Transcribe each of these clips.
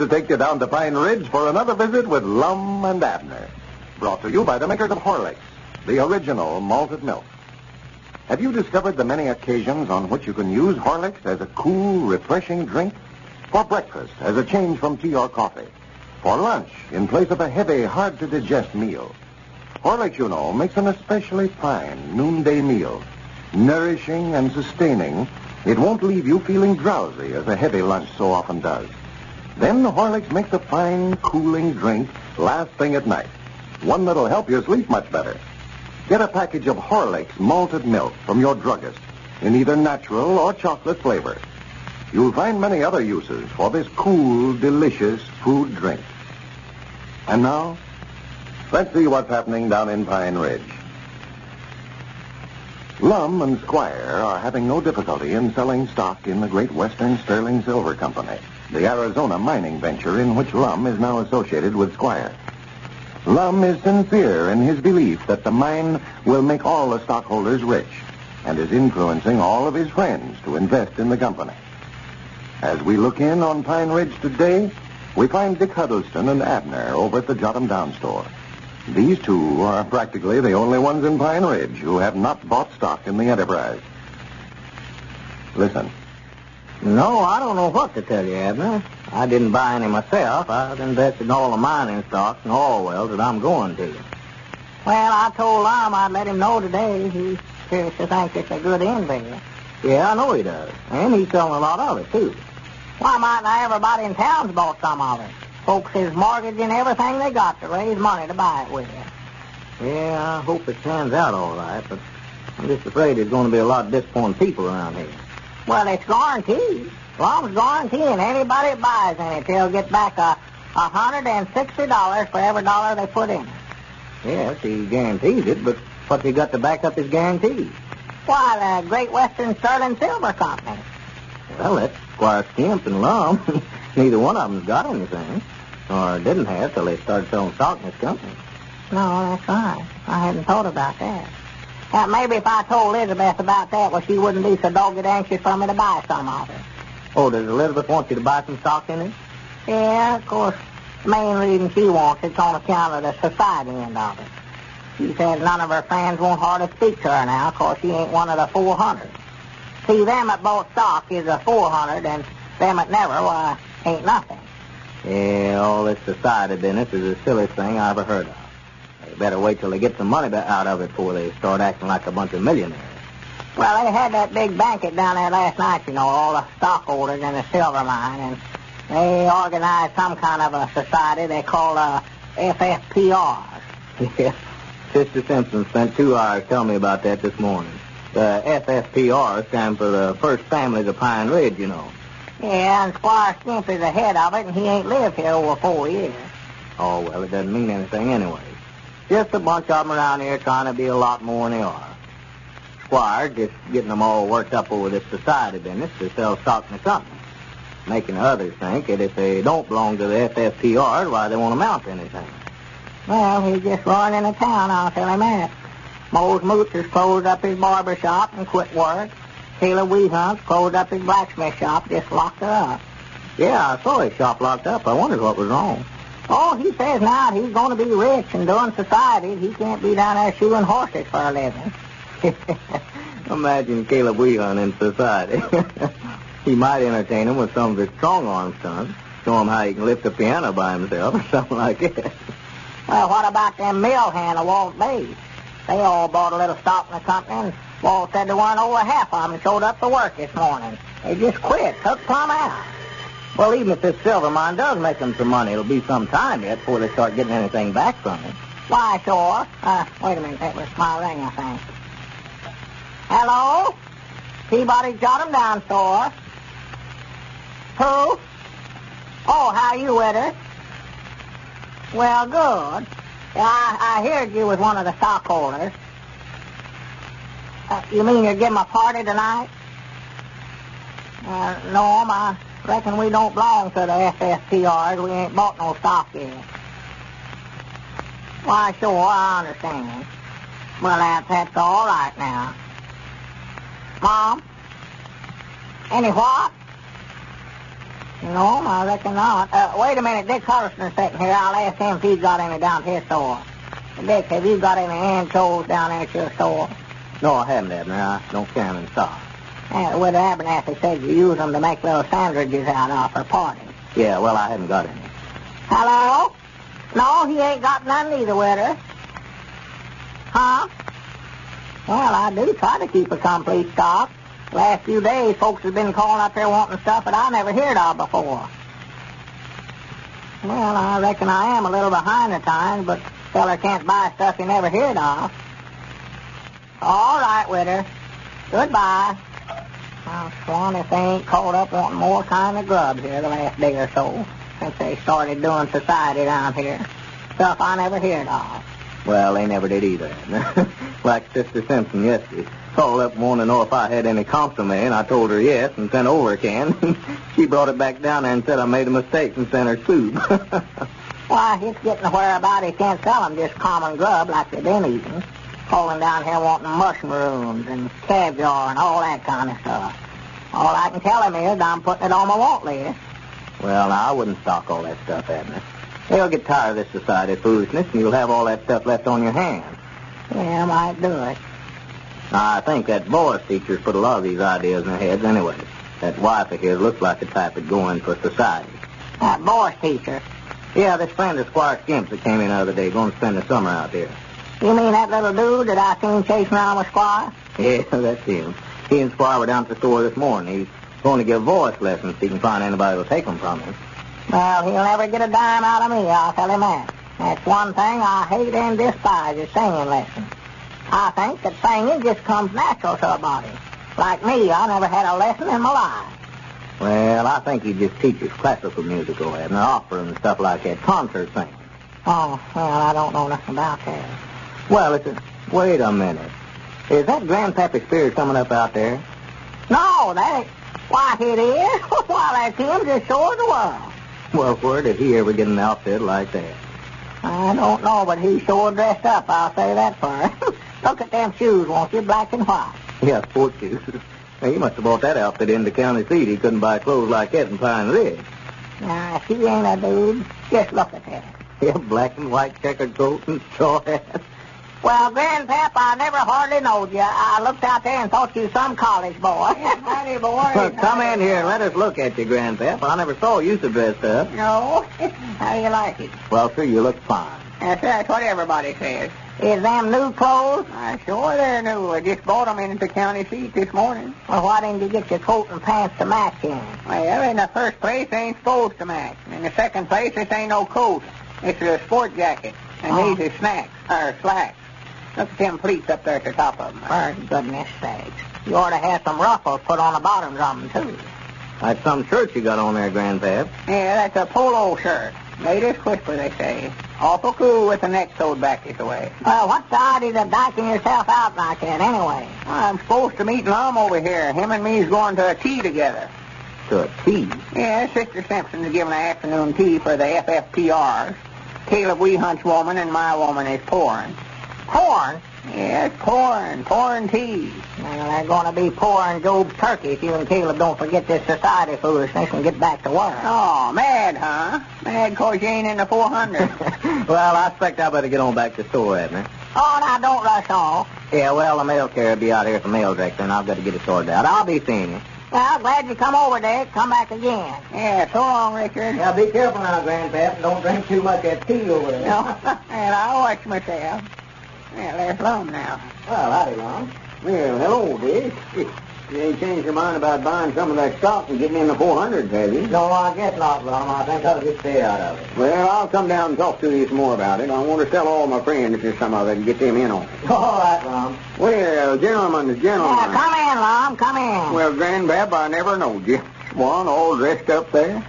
To take you down to Pine Ridge for another visit with Lum and Abner. Brought to you by the makers of Horlicks, the original malted milk. Have you discovered the many occasions on which you can use Horlicks as a cool, refreshing drink? For breakfast, as a change from tea or coffee. For lunch, in place of a heavy, hard-to-digest meal. Horlicks, you know, makes an especially fine noonday meal. Nourishing and sustaining, it won't leave you feeling drowsy as a heavy lunch so often does. Then the Horlicks makes a fine, cooling drink last thing at night. One that'll help you sleep much better. Get a package of Horlicks malted milk from your druggist in either natural or chocolate flavor. You'll find many other uses for this cool, delicious food drink. And now, let's see what's happening down in Pine Ridge. Lum and Squire are having no difficulty in selling stock in the Great Western Sterling Silver Company the Arizona mining venture in which Lum is now associated with Squire. Lum is sincere in his belief that the mine will make all the stockholders rich and is influencing all of his friends to invest in the company. As we look in on Pine Ridge today, we find Dick Huddleston and Abner over at the Jot 'em Down store. These two are practically the only ones in Pine Ridge who have not bought stock in the enterprise. Listen. No, I don't know what to tell you, Abner. I didn't buy any myself. I've invested in all the mining stocks and oil wells that I'm going to. Well, I told Lum I'd let him know today. He appears to think it's a good investment. Yeah, I know he does. And he's selling a lot of it, too. Why might not everybody in town's bought some of it? Folks is mortgaging everything they got to raise money to buy it with. Yeah, I hope it turns out all right, but I'm just afraid there's going to be a lot of disappointed people around here. Well, it's guaranteed. As long as guaranteeing anybody that buys it, they'll get back a $160 for every dollar they put in. Yes, he guarantees it, but what's he got to back up his guarantee? Why, the Great Western Sterling Silver Company. Well, that's Squire Skimp and Lum. Neither one of them's got anything. Or didn't have till they started selling stock in this company. No, that's right. I hadn't thought about that. Now, maybe if I told Elizabeth about that, well, she wouldn't be so dogged anxious for me to buy some of it. Oh, does Elizabeth want you to buy some stock in it? Yeah, of course. The main reason she wants it's on account of the society end of it. She says none of her friends won't hardly speak to her now, of course she ain't one of the 400. See, them that bought stock is a 400, and them that never, why, ain't nothing. Yeah, all this society business is the silliest thing I ever heard of. Better wait till they get some money out of it before they start acting like a bunch of millionaires. Well, they had that big banquet down there last night, you know, all the stockholders in the silver mine, and they organized some kind of a society they call a uh, FFPR. Yeah. Sister Simpson spent two hours telling me about that this morning. The FFPR stands for the First Families of Pine Ridge, you know. Yeah, and Squire Skimp is the head of it, and he ain't lived here over four years. Oh, well, it doesn't mean anything anyway. Just a bunch of them around here trying to be a lot more than they are. Squire just getting them all worked up over this society business to sell stock in the company. Making others think that if they don't belong to the FFPR, why they won't amount to anything. Well, he's just running into town, I'll tell him that. Mose Moots has closed up his barber shop and quit work. Taylor Weehunt's closed up his blacksmith shop, just locked her up. Yeah, I saw his shop locked up. I wondered what was wrong. Oh, he says now he's going to be rich and doing society. He can't be down there shoeing horses for a living. Imagine Caleb Weehunt in society. he might entertain him with some of his strong arm stunts. Show him how he can lift a piano by himself or something like that. Well, what about them mill hand of Walt Bates? They all bought a little stock in the company, and Walt said there weren't over half of them showed up to work this morning. They just quit, took plumb out. Well, even if this silver mine does make them some money, it'll be some time yet before they start getting anything back from it. Why, sure. Uh, wait a minute, that was my ring, I think. Hello? Peabody jot 'em down, store. Who? Oh, how you, Witter? Well, good. I, I heard you was one of the stockholders. Uh, you mean you're giving a party tonight? Uh, no, I reckon we don't belong to the FFPRs. We ain't bought no stock yet. Why, sure, I understand. Well, that, that's all right now. Mom? Any what? No, I reckon not. Uh, wait a minute, Dick Huddleston's sitting here. I'll ask him if he's got any down to his store. Dick, have you got any anchovies down at your store? No, I haven't, Abner. I don't carry them in stock. Uh, with Abernathy said you use them to make little sandwiches out of for parties. Yeah, well, I haven't got any. Hello? No, he ain't got none either, Witter. Huh? Well, I do try to keep a complete stock. Last few days, folks have been calling up there wanting stuff that I never heard of before. Well, I reckon I am a little behind the times, but feller can't buy stuff he never heard of. All right, Witter. Goodbye. I'm sworn if they ain't caught up wanting more kind of grub here the last day or so, since they started doing society down here. Stuff I never heard of. Well, they never did either. like Sister Simpson yesterday. Called up wanting to know if I had any consomme, and I told her yes and sent over a can. she brought it back down there and said I made a mistake and sent her soup. Why, it's getting where about he can't sell 'em just common grub like they've been eating. Calling down here wanting mushrooms and caviar and all that kind of stuff. All I can tell him is I'm putting it on my want list. Well, now, I wouldn't stock all that stuff, Abner. They'll get tired of this society foolishness, and you'll have all that stuff left on your hands. Yeah, I might do it. I think that Boris teacher's put a lot of these ideas in their heads anyway. That wife of his looks like the type that'd go in for society. That Boris teacher? Yeah, this friend of Squire Skimp's that came in the other day, going to spend the summer out here. You mean that little dude that I seen chasing around with Squire? Yeah, that's him. He and Squire were down at the store this morning. He's going to give voice lessons if he can find anybody who'll take them from him. Well, he'll never get a dime out of me, I'll tell him that. That's one thing I hate and despise is singing lessons. I think that singing just comes natural to a body. Like me, I never had a lesson in my life. Well, I think he just teaches classical music over and opera and stuff like that, concert singing. Oh, well, I don't know nothing about that. Well, listen, wait a minute. Is that Grandpappy Spears coming up out there? No, that ain't. Why, it is. Why, that's him just showing the world. Well, where did he ever get an outfit like that? I don't know, but he's sure dressed up, I'll say that for him. Look at them shoes, won't you? Black and white. Yeah, sport shoes. Now, he must have bought that outfit in the county seat. He couldn't buy clothes like that in Pine Ridge. Now, if he ain't a dude, just look at that. Yeah, black and white checkered coat and straw hat. Well, Grandpap, I never hardly knowed you. I looked out there and thought you some college boy. Howdy, boy. Well, come in here and let us look at you, Grandpap. I never saw you so dressed up. No. How do you like it? Well, sir, you look fine. That's right. What everybody says. Is them new clothes? Uh, sure they're new. I just bought them in the county seat this morning. Well, why didn't you get your coat and pants to match in? Well, in the first place, they ain't supposed to match. In the second place, this ain't no coat. It's a sport jacket. And Oh. these are snacks, or slacks. Look at them pleats up there at the top of them. For goodness sakes. You ought to have some ruffles put on the bottoms of them, too. That's some shirt you got on there, Grandpap. Yeah, that's a polo shirt. Latest whisper, they say. Awful cool with the neck sewed back this way. Well, what's the idea of dyking yourself out like that, anyway? I'm supposed to meet Lum over here. Him and me's going to a tea together. To a tea? Yeah, Sister Simpson is giving an afternoon tea for the FFPRs. Caleb Weehunt's woman and my woman is pouring. Corn? Yes, pouring, pouring tea. Well, they're going to be pouring Job's turkey if you and Caleb don't forget this society foolishness and get back to work. Oh, mad, huh? Mad 'cause you ain't in the 400. well, I expect I better get on back to the store, Abner. Oh, now, don't rush off. Yeah, well, the mail carrier will be out here for mail director, and I've got to get it sorted out. I'll be seeing you. Well, glad you come over, Dick. Come back again. yeah, so long, Richard. Now, be careful now, Grandpap, and don't drink too much of that tea over there. No, and I'll watch myself. Well, there's Lum now. Well, howdy, Lum. Well, hello, Dick. You ain't changed your mind about buying some of that stock and getting in the 400s, have you? No, I guess not, Lum. I think I'll just stay out of it. Well, I'll come down and talk to you some more about it. I want to tell all my friends if some of it and get them in on it. All right, Lum. Well, gentlemen, gentlemen. Yeah, come in, Lum. Come in. Well, Grandpap, I never knowed you. One all dressed up there.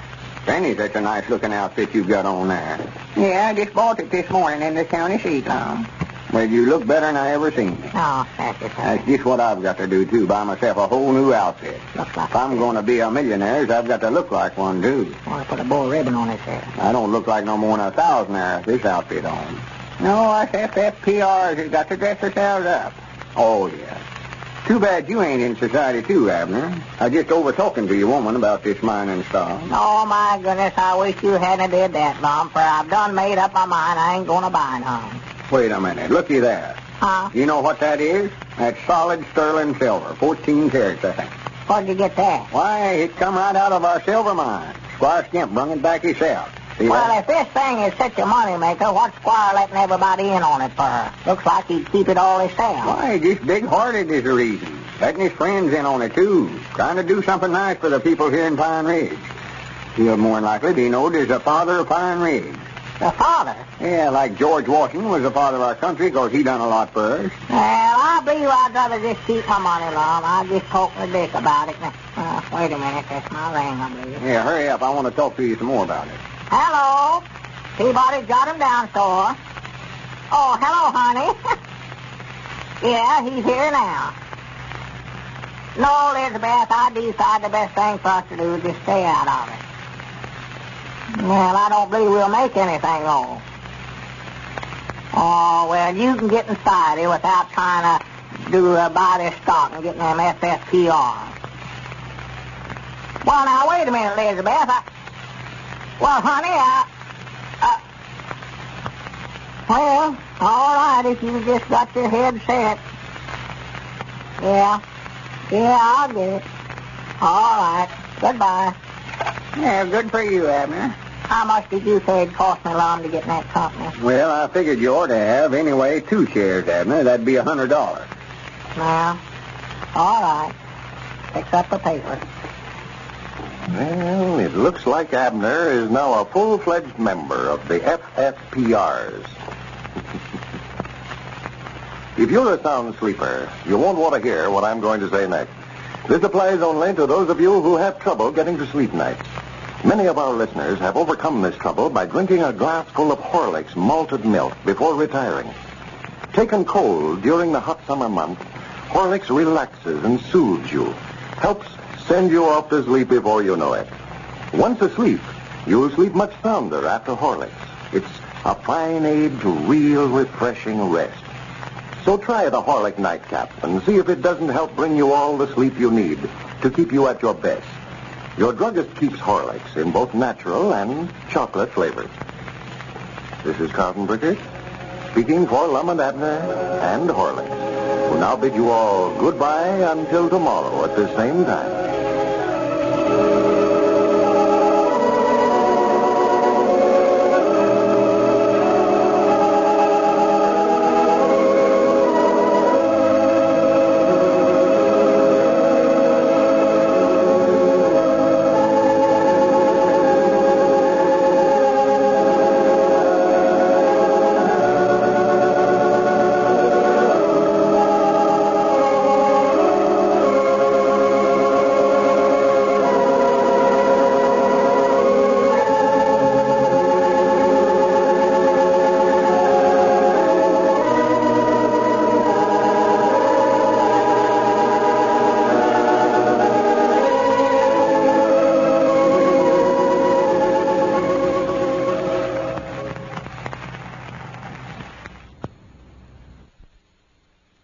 Fanny, that's a nice looking outfit you've got on there. Yeah, I just bought it this morning in the county seat, Lum. Well, you look better than I ever seen you. Oh, thank you, sir. That's just what I've got to do, too, buy myself a whole new outfit. Looks like If I'm going to be a millionaire, I've got to look like one, too. want to put a bow ribbon on his hair. I don't look like no more than a thousandaire with this outfit on. No, us FFPRs has got to dress ourselves up. Oh, yeah. Too bad you ain't in society, too, Abner. I just over talking to your woman about this mining stuff. Oh, my goodness, I wish you hadn't did that, Lum, for I've done made up my mind I ain't going to buy none. Wait a minute. Looky there. Huh? You know what that is? That's solid sterling silver. 14 carats, I think. Where'd you get that? Why, it come right out of our silver mine. Squire Skimp brung it back himself. See Well, that? if this thing is such a moneymaker, what's Squire letting everybody in on it for? Looks like he'd keep it all himself. Why, just big-hearted is the reason. Letting his friends in on it, too. Trying to do something nice for the people here in Pine Ridge. He'll more than likely be known as the father of Pine Ridge. The father? Yeah, like George Washington was the father of our country because he done a lot for us. Well, I believe I'd rather just keep my money, Lum. I'll just talk to Dick about it. Uh, wait a minute, that's my ring, I believe. Yeah, hurry up. I want to talk to you some more about it. Hello? Peabody jot 'em down, store. Oh, hello, honey. yeah, he's here now. No, Elizabeth, I decide the best thing for us to do is just stay out of it. Well, I don't believe we'll make anything wrong. Oh, well, you can get inside here without trying to do a body stock and getting them FFPR. Well, now, wait a minute, Elizabeth. I, well, honey, I... Well, all right, if you just got your head set. Yeah. Yeah, I'll get it. All right. Goodbye. Yeah, good for you, Abner. How much did you say it cost me, Lum, to get in that company? Well, I figured you ought to have, anyway, two shares, Abner. That'd be a $100. Well, all right. Fix up the paper. Well, it looks like Abner is now a full-fledged member of the FFPRs. if you're a sound sleeper, you won't want to hear what I'm going to say next. This applies only to those of you who have trouble getting to sleep nights. Many of our listeners have overcome this trouble by drinking a glass full of Horlicks malted milk before retiring. Taken cold during the hot summer months, Horlicks relaxes and soothes you, helps send you off to sleep before you know it. Once asleep, you'll sleep much sounder after Horlicks. It's a fine aid to real refreshing rest. So try the Horlick nightcap and see if it doesn't help bring you all the sleep you need to keep you at your best. Your druggist keeps Horlicks in both natural and chocolate flavors. This is Carlton Brickert, speaking for Lum and Abner and Horlicks, who now bid you all goodbye until tomorrow at the same time.